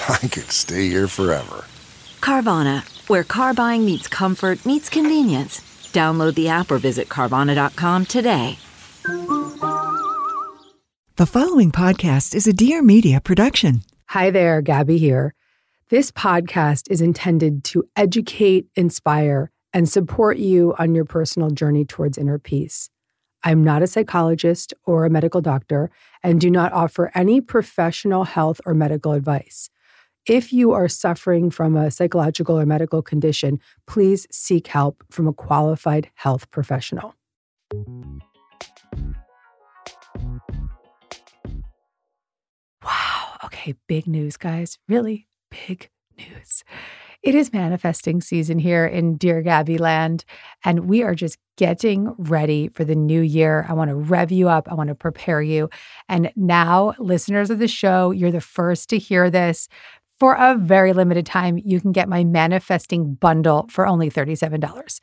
I could stay here forever. Carvana, where car buying meets comfort, meets convenience. Download the app or visit Carvana.com today. The following podcast is a Dear Media production. Hi there, Gabby here. This podcast is intended to educate, inspire, and support you on your personal journey towards inner peace. I'm not a psychologist or a medical doctor and do not offer any professional health or medical advice. If you are suffering from a psychological or medical condition, please seek help from a qualified health professional. Wow. Okay. Big news, guys. Really big news. It is manifesting season here in Dear Gabby land, and we are just getting ready for the new year. I want to rev you up, I want to prepare you. And now, listeners of the show, you're the first to hear this. For a very limited time, you can get my manifesting bundle for only $37.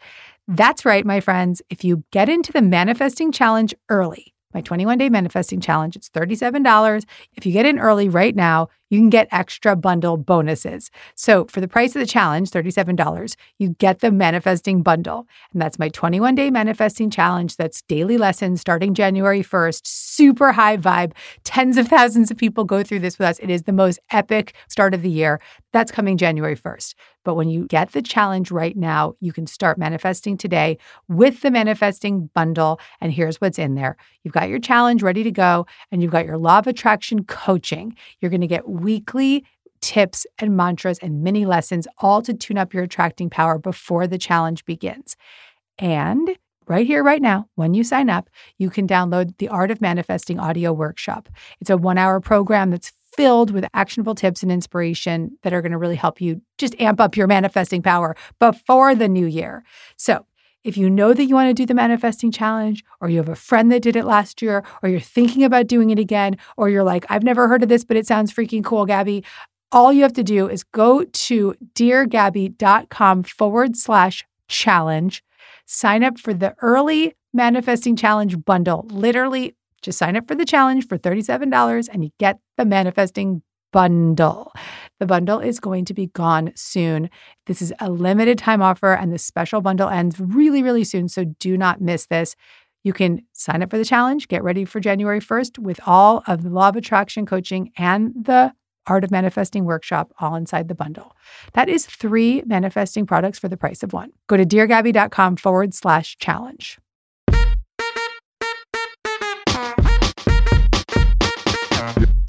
That's right, my friends. If you get into the manifesting challenge early, my 21 day manifesting challenge. It's $37. If you get in early right now, you can get extra bundle bonuses. So for the price of the challenge, $37, you get the manifesting bundle. And that's my 21 day manifesting challenge. That's daily lessons starting January 1st, super high vibe. Tens of thousands of people go through this with us. It is the most epic start of the year. That's coming January 1st. But when you get the challenge right now, you can start manifesting today with the manifesting bundle. And here's what's in there you've got your challenge ready to go, and you've got your law of attraction coaching. You're going to get weekly tips and mantras and mini lessons, all to tune up your attracting power before the challenge begins. And right here, right now, when you sign up, you can download the Art of Manifesting audio workshop. It's a one hour program that's filled with actionable tips and inspiration that are going to really help you just amp up your manifesting power before the new year. So, if you know that you want to do the manifesting challenge, or you have a friend that did it last year, or you're thinking about doing it again, or you're like, I've never heard of this, but it sounds freaking cool, Gabby, all you have to do is go to deargabby.com forward slash challenge, sign up for the early manifesting challenge bundle. Literally, just sign up for the challenge for $37 and you get the manifesting bundle. The bundle is going to be gone soon. This is a limited time offer and the special bundle ends really, really soon. So do not miss this. You can sign up for the challenge, get ready for January 1st with all of the law of attraction coaching and the Art of Manifesting workshop all inside the bundle. That is three manifesting products for the price of one. Go to deargabby.com forward slash challenge.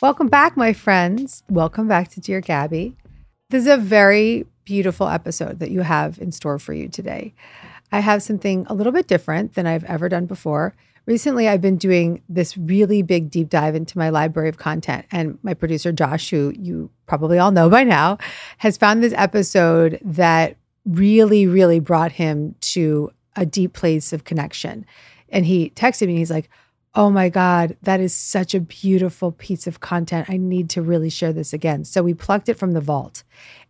Welcome back, my friends. Welcome back to Dear Gabby. This is a very beautiful episode that you have in store for you today. I have something a little bit different than I've ever done before. Recently, I've been doing this really big deep dive into my library of content, and my producer, Josh, who you probably all know by now, has found this episode that really, really brought him to a deep place of connection. And he texted me, he's like, Oh my God, that is such a beautiful piece of content. I need to really share this again. So we plucked it from the vault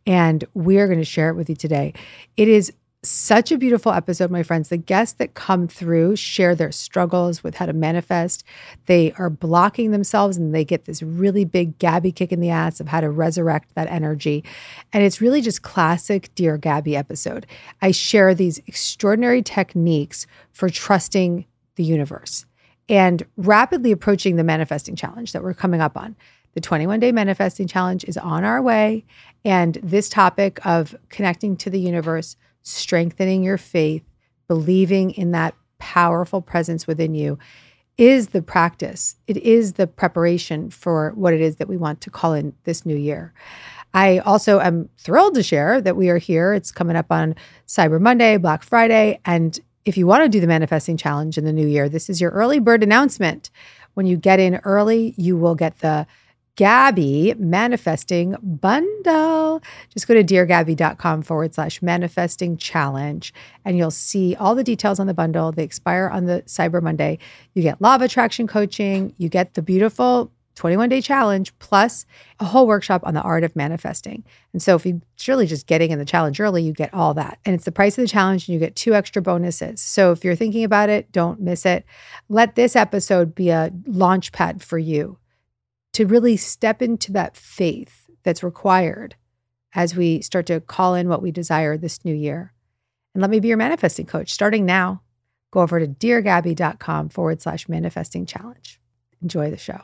and we're going to share it with you today. It is Such a beautiful episode, my friends. The guests that come through share their struggles with how to manifest. They are blocking themselves and they get this really big Gabby kick in the ass of how to resurrect that energy. And it's really just classic Dear Gabby episode. I share these extraordinary techniques for trusting the universe and rapidly approaching the manifesting challenge that we're coming up on. The 21 day manifesting challenge is on our way. And this topic of connecting to the universe, strengthening your faith, believing in that powerful presence within you is the practice. It is the preparation for what it is that we want to call in this new year. I also am thrilled to share that we are here. It's coming up on Cyber Monday, Black Friday. And if you want to do the manifesting challenge in the new year, this is your early bird announcement. When you get in early, you will get the Gabby manifesting bundle. Just go to deargabby.com forward slash manifesting challenge and you'll see all the details on the bundle. They expire on the Cyber Monday. You get of attraction coaching, you get the beautiful 21 day challenge plus a whole workshop on the art of manifesting. And so if you surely just getting in the challenge early, you get all that. And it's the price of the challenge and you get two extra bonuses. So if you're thinking about it, don't miss it. Let this episode be a launch pad for you to really step into that faith that's required as we start to call in what we desire this new year. And let me be your manifesting coach starting now. Go over to deargabby.com forward slash manifesting challenge. Enjoy the show.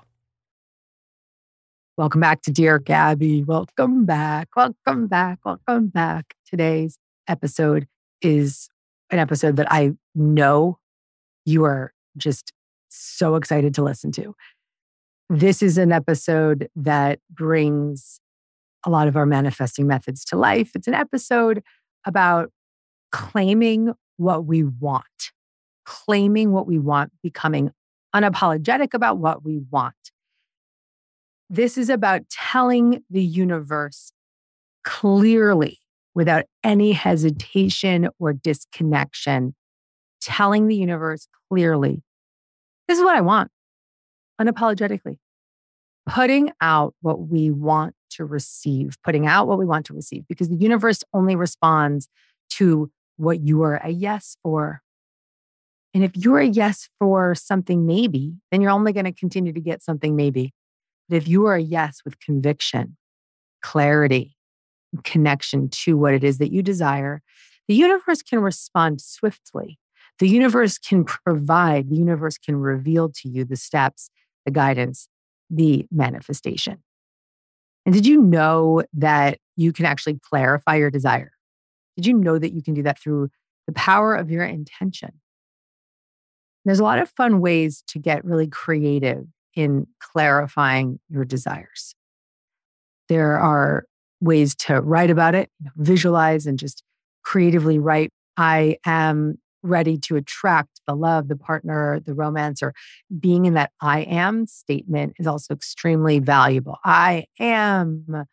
Welcome back to Dear Gabby. Welcome back. Welcome back. Welcome back. Today's episode is an episode that I know you are just so excited to listen to. This is an episode that brings a lot of our manifesting methods to life. It's an episode about claiming what we want, claiming what we want, becoming unapologetic about what we want. This is about telling the universe clearly, without any hesitation or disconnection, telling the universe clearly, this is what I want unapologetically, putting out what we want to receive, putting out what we want to receive, because the universe only responds to what you are a yes for. And if you're a yes for something maybe, then you're only going to continue to get something maybe. But if you are a yes with conviction, clarity, connection to what it is that you desire, the universe can respond swiftly. The universe can provide, the universe can reveal to you the steps the guidance, the manifestation. And did you know that you can actually clarify your desire? Did you know that you can do that through the power of your intention? There's a lot of fun ways to get really creative in clarifying your desires. There are ways to write about it, visualize, and just creatively write. I am ready to attract the love, the partner, the romance, or being in that I am statement is also extremely valuable. I am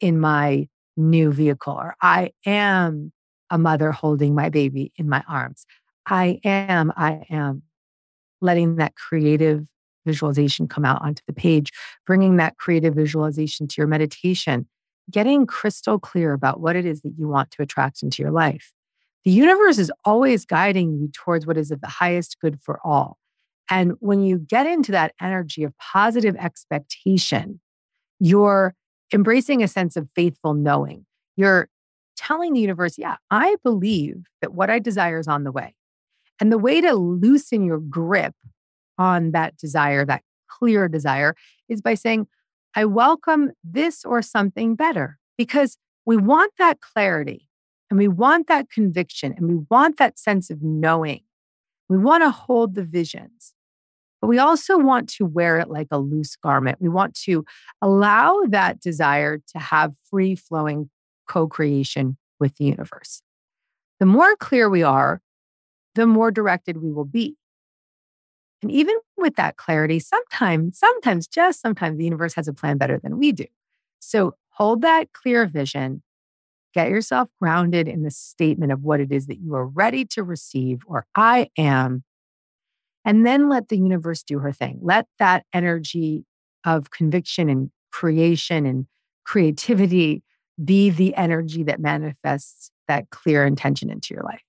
in my new vehicle, or I am a mother holding my baby in my arms. I am, I am letting that creative visualization come out onto the page, bringing that creative visualization to your meditation, getting crystal clear about what it is that you want to attract into your life. The universe is always guiding you towards what is of the highest good for all. And when you get into that energy of positive expectation, you're embracing a sense of faithful knowing. You're telling the universe, yeah, I believe that what I desire is on the way. And the way to loosen your grip on that desire, that clear desire, is by saying, I welcome this or something better because we want that clarity. And we want that conviction and we want that sense of knowing. We want to hold the visions, but we also want to wear it like a loose garment. We want to allow that desire to have free flowing co creation with the universe. The more clear we are, the more directed we will be. And even with that clarity, sometimes, sometimes, just sometimes, the universe has a plan better than we do. So hold that clear vision Get yourself grounded in the statement of what it is that you are ready to receive, or I am. And then let the universe do her thing. Let that energy of conviction and creation and creativity be the energy that manifests that clear intention into your life.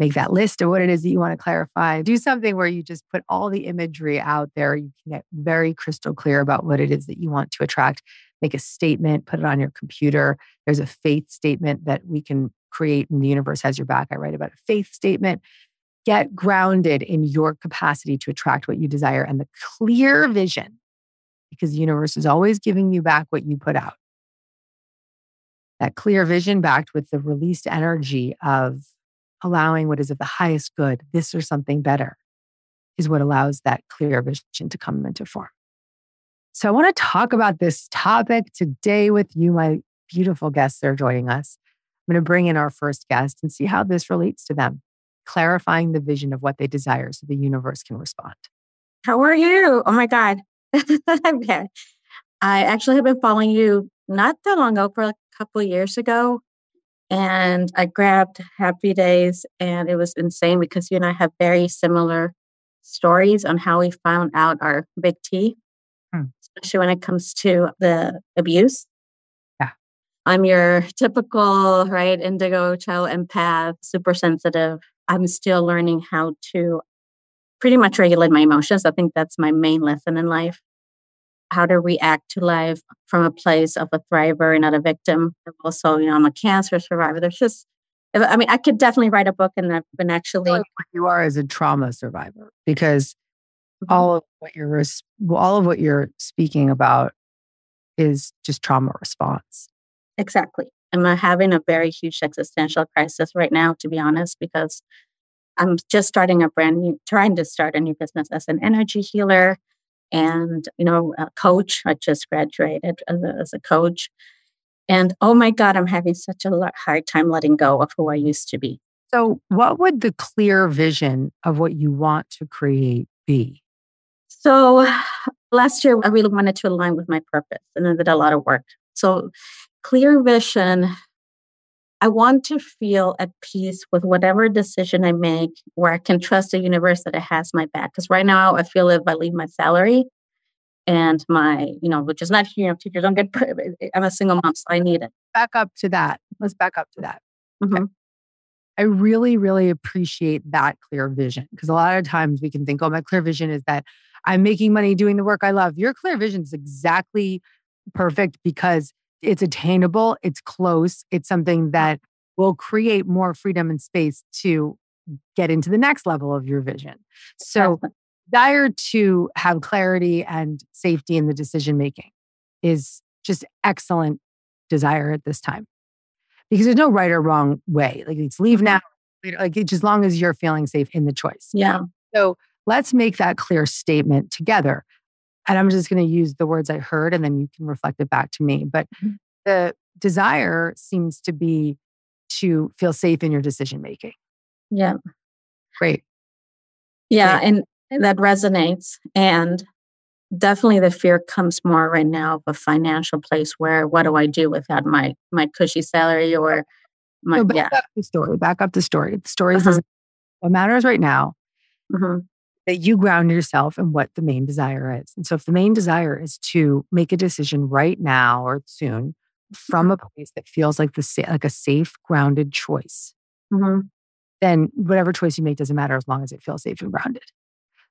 Make that list of what it is that you want to clarify. Do something where you just put all the imagery out there. You can get very crystal clear about what it is that you want to attract. Make a statement, put it on your computer. There's a faith statement that we can create, and the universe has your back. I write about a faith statement. Get grounded in your capacity to attract what you desire and the clear vision, because the universe is always giving you back what you put out that clear vision backed with the released energy of allowing what is of the highest good, this or something better, is what allows that clear vision to come into form. So, I want to talk about this topic today with you, my beautiful guests that are joining us. I'm going to bring in our first guest and see how this relates to them, clarifying the vision of what they desire so the universe can respond. How are you? Oh my God. okay. I actually have been following you not that long ago, for a couple years ago. And I grabbed Happy Days, and it was insane because you and I have very similar stories on how we found out our big T, hmm. especially when it comes to the abuse. Yeah. I'm your typical, right, indigo, child empath, super sensitive. I'm still learning how to pretty much regulate my emotions. I think that's my main lesson in life how to react to life from a place of a thriver and not a victim. Also, you know, I'm a cancer survivor. There's just, I mean, I could definitely write a book and I've been actually. You are as a trauma survivor because mm-hmm. all of what you're all of what you're speaking about is just trauma response. Exactly. I'm having a very huge existential crisis right now, to be honest, because I'm just starting a brand new, trying to start a new business as an energy healer and you know a coach i just graduated as a, as a coach and oh my god i'm having such a hard time letting go of who i used to be. So what would the clear vision of what you want to create be? So last year i really wanted to align with my purpose and i did a lot of work. So clear vision I want to feel at peace with whatever decision I make where I can trust the universe that it has my back. Because right now I feel if I leave my salary and my, you know, which is not, you know, teachers don't get, I'm a single mom, so I need it. Back up to that. Let's back up to that. Mm-hmm. I really, really appreciate that clear vision because a lot of times we can think, oh, my clear vision is that I'm making money doing the work I love. Your clear vision is exactly perfect because it's attainable, it's close, it's something that will create more freedom and space to get into the next level of your vision. So, desire to have clarity and safety in the decision making is just excellent desire at this time because there's no right or wrong way. Like it's leave mm-hmm. now, like it's as long as you're feeling safe in the choice. Yeah. So let's make that clear statement together. And I'm just going to use the words I heard and then you can reflect it back to me. But mm-hmm. the desire seems to be to feel safe in your decision making. Yeah. Great. Yeah. Great. And that resonates. And definitely the fear comes more right now of a financial place where what do I do without my my cushy salary or my back yeah. up the story. Back up the story. The story uh-huh. is what matters right now mm-hmm that you ground yourself in what the main desire is. And so, if the main desire is to make a decision right now or soon from a place that feels like the like a safe, grounded choice, mm-hmm. then whatever choice you make doesn't matter as long as it feels safe and grounded.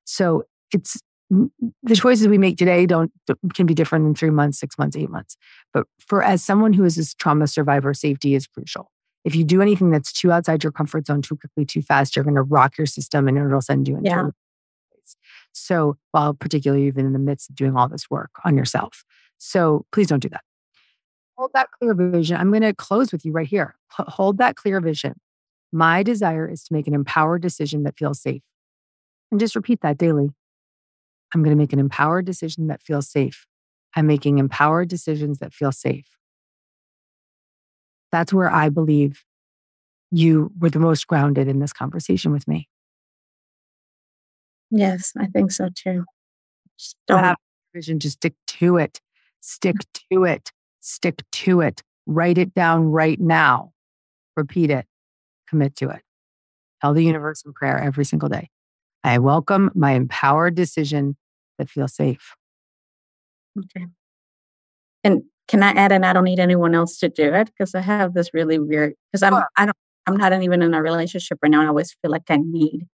So it's the choices we make today don't can be different in three months, six months, eight months. But for as someone who is a trauma survivor, safety is crucial. If you do anything that's too outside your comfort zone too quickly, too fast, you're going to rock your system and it'll send you into yeah. So, while particularly even in the midst of doing all this work on yourself. So, please don't do that. Hold that clear vision. I'm going to close with you right here. Hold that clear vision. My desire is to make an empowered decision that feels safe. And just repeat that daily. I'm going to make an empowered decision that feels safe. I'm making empowered decisions that feel safe. That's where I believe you were the most grounded in this conversation with me. Yes, I think so too. Just don't have vision, just stick to it. Stick mm. to it. Stick to it. Write it down right now. Repeat it. Commit to it. Tell the universe in prayer every single day. I welcome my empowered decision that feels safe. Okay. And can I add and I don't need anyone else to do it? Because I have this really weird because I'm I don't I'm not even in a relationship right now. I always feel like I need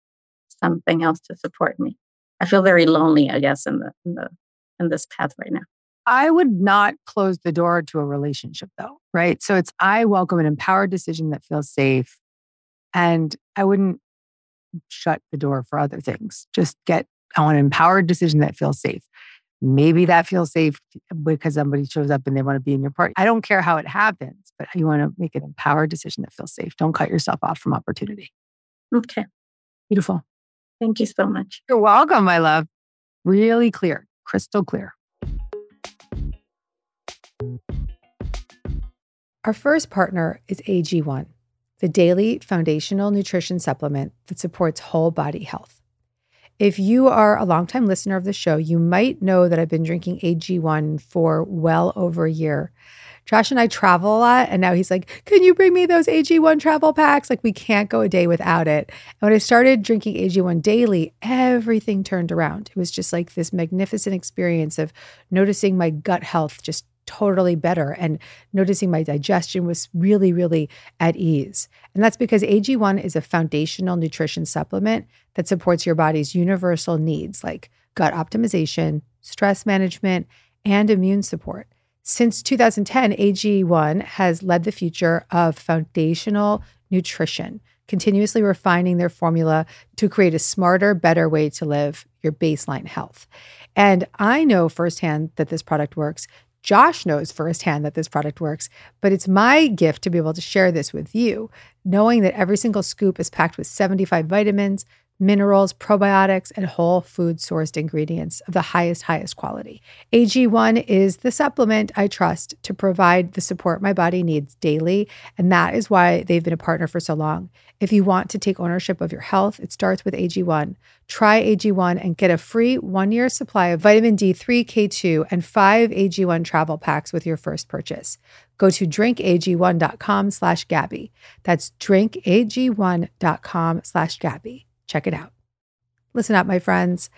something else to support me. I feel very lonely, I guess, in the in the in this path right now. I would not close the door to a relationship though, right? So it's I welcome an empowered decision that feels safe. And I wouldn't shut the door for other things. Just get on an empowered decision that feels safe. Maybe that feels safe because somebody shows up and they want to be in your party. I don't care how it happens, but you want to make an empowered decision that feels safe. Don't cut yourself off from opportunity. Okay. Beautiful. Thank you so much. You're welcome, my love. Really clear, crystal clear. Our first partner is AG1, the daily foundational nutrition supplement that supports whole body health. If you are a longtime listener of the show, you might know that I've been drinking AG1 for well over a year. Josh and I travel a lot, and now he's like, Can you bring me those AG1 travel packs? Like, we can't go a day without it. And when I started drinking AG1 daily, everything turned around. It was just like this magnificent experience of noticing my gut health just totally better and noticing my digestion was really, really at ease. And that's because AG1 is a foundational nutrition supplement that supports your body's universal needs like gut optimization, stress management, and immune support. Since 2010, AG1 has led the future of foundational nutrition, continuously refining their formula to create a smarter, better way to live your baseline health. And I know firsthand that this product works Josh knows firsthand that this product works, but it's my gift to be able to share this with you, knowing that every single scoop is packed with 75 vitamins, minerals, probiotics, and whole food sourced ingredients of the highest, highest quality. AG1 is the supplement I trust to provide the support my body needs daily. And that is why they've been a partner for so long. If you want to take ownership of your health, it starts with AG1. Try AG1 and get a free one year supply of vitamin D3, K2, and five AG1 travel packs with your first purchase. Go to drinkag1.com slash Gabby. That's drinkag1.com slash Gabby. Check it out. Listen up, my friends.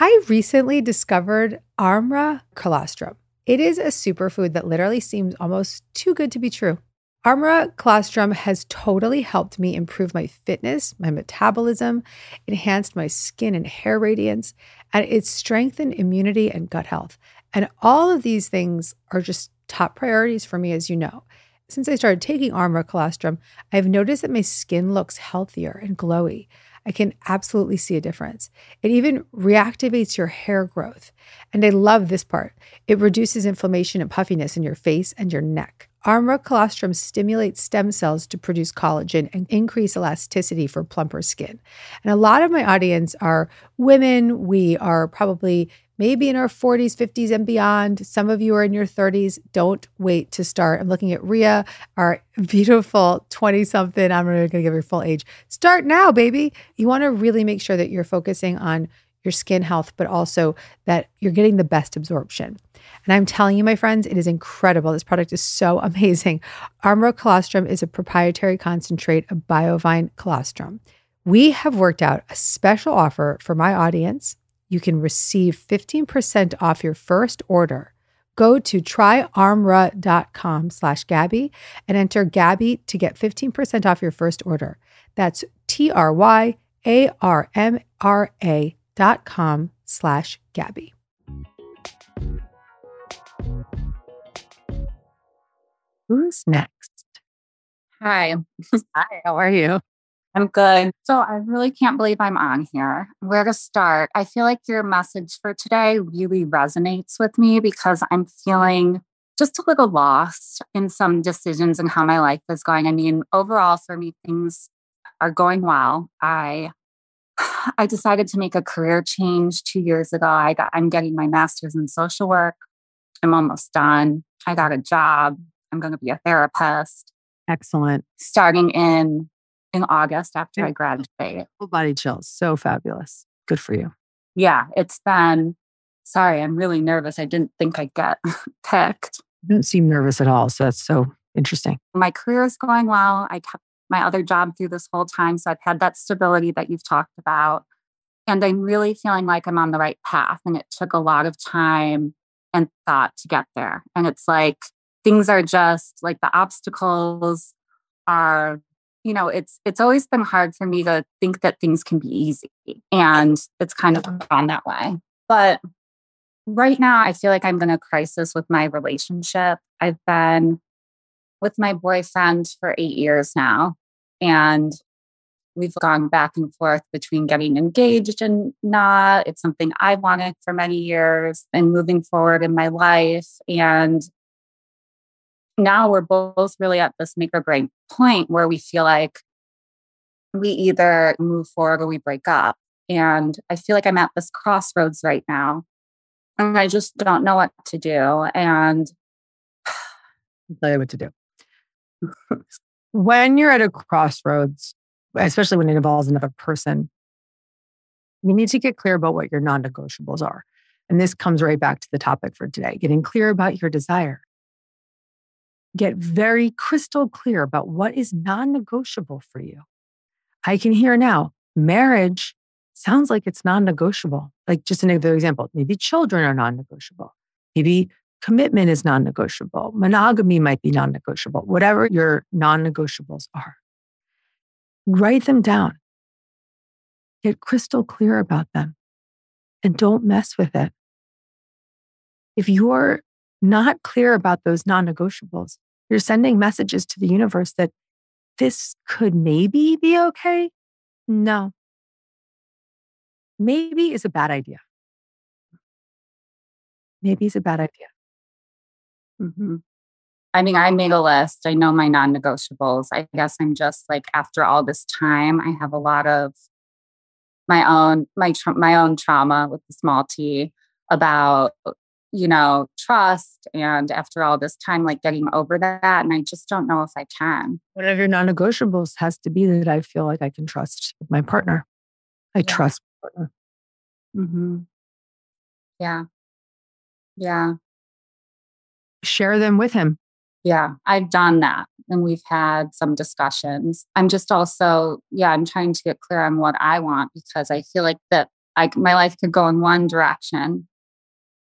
I recently discovered Armra colostrum. It is a superfood that literally seems almost too good to be true. Armra colostrum has totally helped me improve my fitness, my metabolism, enhanced my skin and hair radiance, and it's strengthened immunity and gut health. And all of these things are just top priorities for me, as you know. Since I started taking Armra colostrum, I've noticed that my skin looks healthier and glowy. I can absolutely see a difference. It even reactivates your hair growth. And I love this part it reduces inflammation and puffiness in your face and your neck. Armra colostrum stimulates stem cells to produce collagen and increase elasticity for plumper skin. And a lot of my audience are women. We are probably maybe in our 40s, 50s, and beyond. Some of you are in your 30s. Don't wait to start. I'm looking at Ria, our beautiful 20 something. I'm not going to give her full age. Start now, baby. You want to really make sure that you're focusing on your skin health, but also that you're getting the best absorption. And I'm telling you, my friends, it is incredible. This product is so amazing. Armra colostrum is a proprietary concentrate of bovine colostrum. We have worked out a special offer for my audience you can receive 15% off your first order. Go to tryarmra.com slash Gabby and enter Gabby to get 15% off your first order. That's T-R-Y-A-R-M-R-A dot com slash Gabby. Who's next? Hi. Hi, how are you? I'm good. So I really can't believe I'm on here. Where to start? I feel like your message for today really resonates with me because I'm feeling just a little lost in some decisions and how my life is going. I mean, overall for me things are going well. I I decided to make a career change 2 years ago. I got I'm getting my masters in social work. I'm almost done. I got a job. I'm going to be a therapist. Excellent. Starting in in August after I graduate. Full body chills. So fabulous. Good for you. Yeah, it's been, sorry, I'm really nervous. I didn't think I'd get picked. You don't seem nervous at all. So that's so interesting. My career is going well. I kept my other job through this whole time. So I've had that stability that you've talked about. And I'm really feeling like I'm on the right path. And it took a lot of time and thought to get there. And it's like things are just like the obstacles are you know it's it's always been hard for me to think that things can be easy and it's kind of gone that way but right now i feel like i'm in a crisis with my relationship i've been with my boyfriend for 8 years now and we've gone back and forth between getting engaged and not it's something i wanted for many years and moving forward in my life and now we're both really at this make or break point where we feel like we either move forward or we break up. And I feel like I'm at this crossroads right now. And I just don't know what to do. And I'll tell you what to do. when you're at a crossroads, especially when it involves another person, you need to get clear about what your non negotiables are. And this comes right back to the topic for today getting clear about your desire get very crystal clear about what is non negotiable for you. I can hear now marriage sounds like it's non negotiable. Like just another example, maybe children are non negotiable. Maybe commitment is non negotiable. Monogamy might be non negotiable. Whatever your non negotiables are, write them down. Get crystal clear about them and don't mess with it. If you're not clear about those non negotiables, you're sending messages to the universe that this could maybe be okay. No. Maybe is a bad idea. Maybe is a bad idea. Mm-hmm. I mean, I made a list. I know my non negotiables. I guess I'm just like, after all this time, I have a lot of my own my tra- my own trauma with the small t about you know, trust. And after all this time, like getting over that. And I just don't know if I can. One of your non negotiables has to be that I feel like I can trust my partner. I yeah. trust my partner. Mm-hmm. Yeah. Yeah. Share them with him. Yeah, I've done that and we've had some discussions. I'm just also, yeah, I'm trying to get clear on what I want because I feel like that I, my life could go in one direction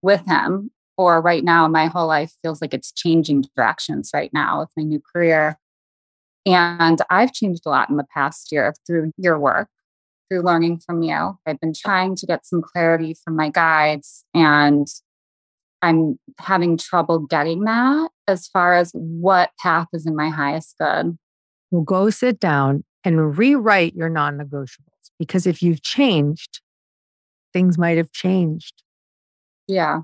with him. Or right now, my whole life feels like it's changing directions right now with my new career. And I've changed a lot in the past year through your work, through learning from you. I've been trying to get some clarity from my guides, and I'm having trouble getting that as far as what path is in my highest good. Well, go sit down and rewrite your non negotiables because if you've changed, things might have changed. Yeah.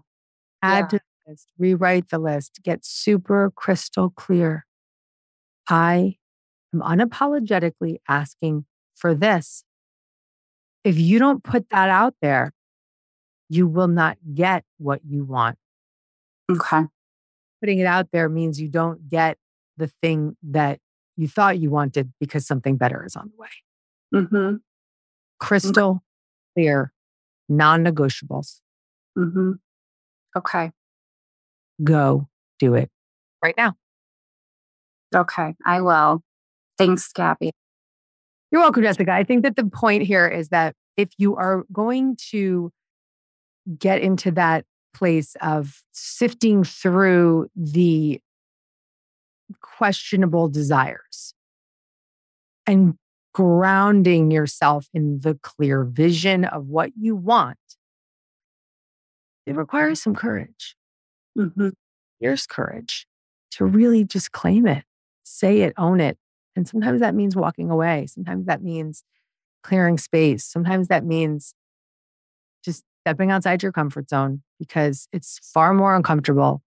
Add yeah. to the list, rewrite the list, get super crystal clear. I am unapologetically asking for this. If you don't put that out there, you will not get what you want. Okay. Putting it out there means you don't get the thing that you thought you wanted because something better is on the way. Mm-hmm. Crystal okay. clear, non negotiables. Mm-hmm. Okay. Go do it right now. Okay, I will. Thanks, Gabby. You're welcome, Jessica. I think that the point here is that if you are going to get into that place of sifting through the questionable desires and grounding yourself in the clear vision of what you want, it requires some courage. Mm-hmm. Here's courage to really just claim it, say it, own it. And sometimes that means walking away. Sometimes that means clearing space. Sometimes that means just stepping outside your comfort zone because it's far more uncomfortable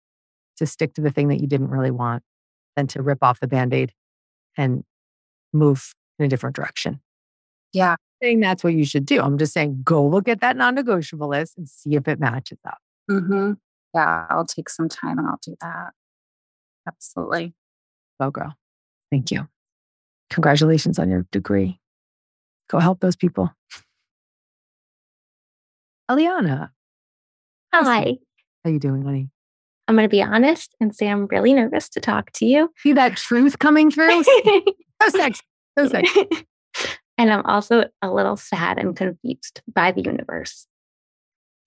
to stick to the thing that you didn't really want than to rip off the band aid and move in a different direction. Yeah I saying that's what you should do. I'm just saying go look at that non negotiable list and see if it matches up. Mm-hmm. Yeah, I'll take some time and I'll do that. Absolutely. Well, girl, thank you. Congratulations on your degree. Go help those people. Eliana. Hi. How you doing, honey? I'm going to be honest and say I'm really nervous to talk to you. See that truth coming through? so sexy. So sexy. And I'm also a little sad and confused by the universe.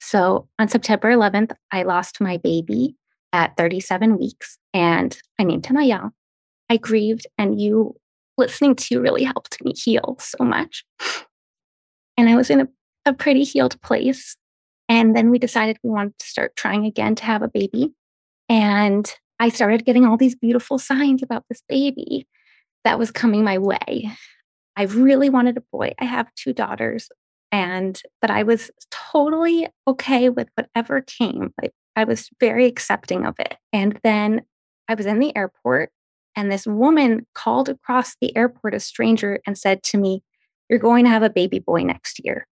So on September 11th, I lost my baby. at 37 weeks, and I named him Ayal. I grieved, and you listening to you really helped me heal so much. And I was in a, a pretty healed place. And then we decided we wanted to start trying again to have a baby. And I started getting all these beautiful signs about this baby that was coming my way. I really wanted a boy. I have two daughters, and but I was totally okay with whatever came. Like I was very accepting of it. And then I was in the airport, and this woman called across the airport, a stranger, and said to me, You're going to have a baby boy next year.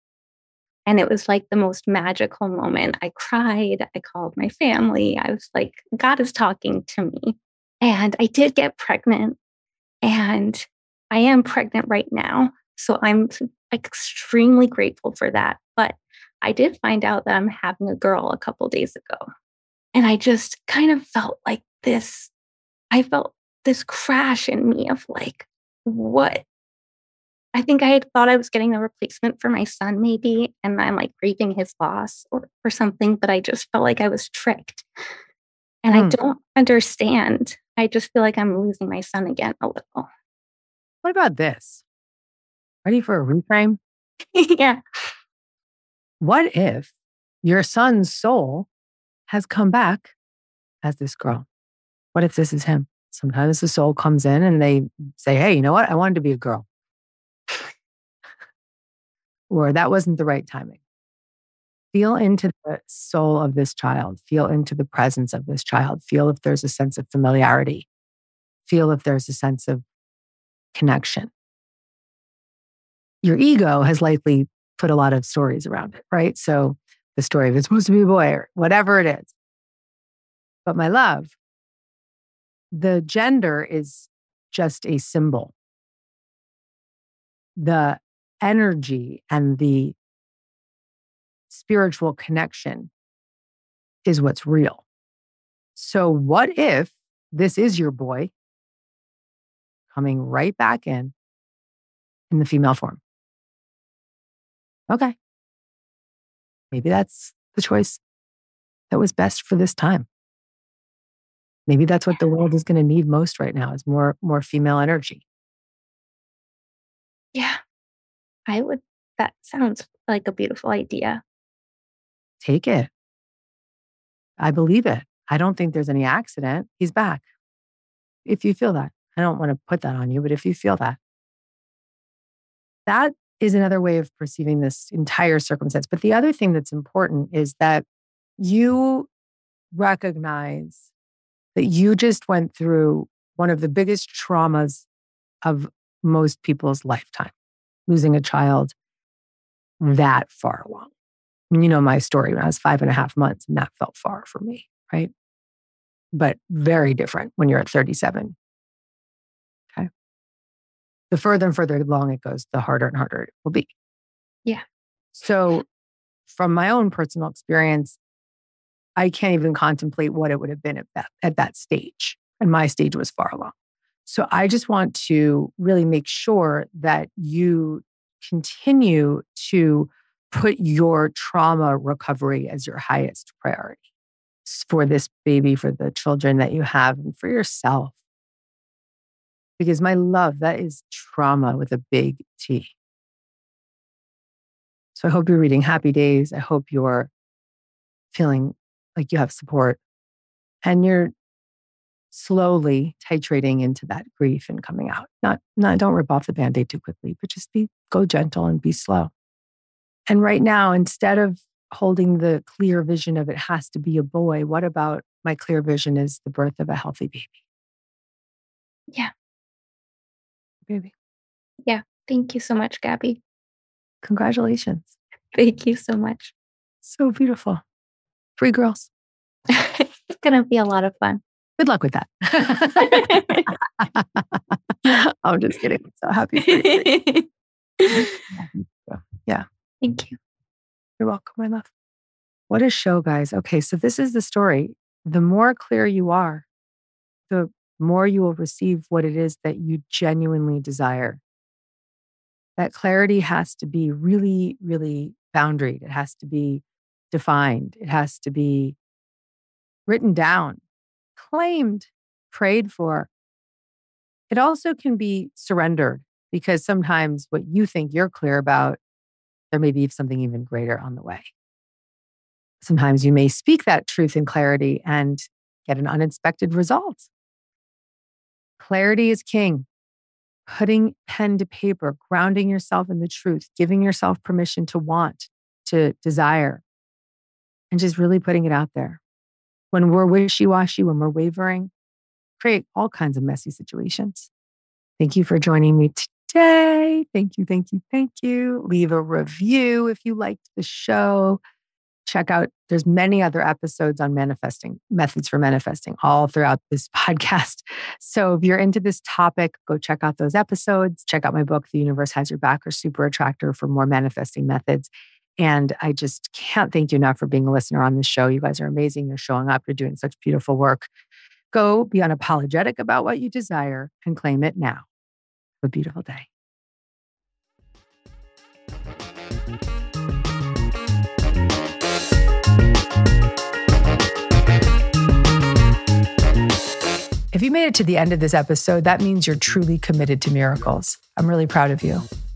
And it was like the most magical moment. I cried. I called my family. I was like, God is talking to me. And I did get pregnant. And I am pregnant right now. So I'm extremely grateful for that. But I did find out that I'm having a girl a couple days ago. And I just kind of felt like this I felt this crash in me of like, what? I think I had thought I was getting a replacement for my son, maybe, and I'm like grieving his loss or, or something, but I just felt like I was tricked. And I Hmm. don't understand. I just feel like I'm losing my son again a little. What about this? Ready for a reframe? yeah. What if your son's soul has come back as this girl? What if this is him? Sometimes the soul comes in and they say, Hey, you know what? I wanted to be a girl. Or that wasn't the right timing. Feel into the soul of this child. Feel into the presence of this child. Feel if there's a sense of familiarity. Feel if there's a sense of connection. Your ego has likely put a lot of stories around it, right? So the story of it's supposed to be a boy or whatever it is. But my love, the gender is just a symbol. The energy and the spiritual connection is what's real. So, what if this is your boy coming right back in in the female form? Okay. Maybe that's the choice that was best for this time. Maybe that's what the world is going to need most right now is more more female energy. Yeah. I would, that sounds like a beautiful idea. Take it. I believe it. I don't think there's any accident. He's back. If you feel that, I don't want to put that on you, but if you feel that, that is another way of perceiving this entire circumstance. But the other thing that's important is that you recognize that you just went through one of the biggest traumas of most people's lifetime, losing a child that far along. You know my story when I was five and a half months, and that felt far for me, right? But very different when you're at 37. Okay. The further and further along it goes, the harder and harder it will be. Yeah. So, from my own personal experience, I can't even contemplate what it would have been at that, at that stage. And my stage was far along. So, I just want to really make sure that you continue to put your trauma recovery as your highest priority for this baby, for the children that you have, and for yourself. Because my love, that is trauma with a big T. So I hope you're reading Happy Days. I hope you're feeling like you have support and you're slowly titrating into that grief and coming out. Not, not don't rip off the band-aid too quickly, but just be go gentle and be slow. And right now, instead of holding the clear vision of it has to be a boy, what about my clear vision is the birth of a healthy baby? Yeah. Baby. Yeah. Thank you so much, Gabby. Congratulations. Thank you so much. So beautiful. Three girls. it's going to be a lot of fun. Good luck with that. I'm just kidding. I'm So happy for you. Yeah. Thank you. You're welcome, my love. What a show, guys. Okay, so this is the story. The more clear you are, the more you will receive what it is that you genuinely desire. That clarity has to be really, really boundaried. It has to be defined. It has to be written down claimed, prayed for. It also can be surrendered because sometimes what you think you're clear about, there may be something even greater on the way. Sometimes you may speak that truth in clarity and get an unexpected result. Clarity is king. Putting pen to paper, grounding yourself in the truth, giving yourself permission to want, to desire, and just really putting it out there. When we're wishy washy, when we're wavering, create all kinds of messy situations. Thank you for joining me today. Thank you, thank you, thank you. Leave a review if you liked the show. Check out, there's many other episodes on manifesting, methods for manifesting, all throughout this podcast. So if you're into this topic, go check out those episodes. Check out my book, The Universe Has Your Back or Super Attractor for more manifesting methods. And I just can't thank you enough for being a listener on this show. You guys are amazing. You're showing up, you're doing such beautiful work. Go be unapologetic about what you desire and claim it now. Have a beautiful day. If you made it to the end of this episode, that means you're truly committed to miracles. I'm really proud of you.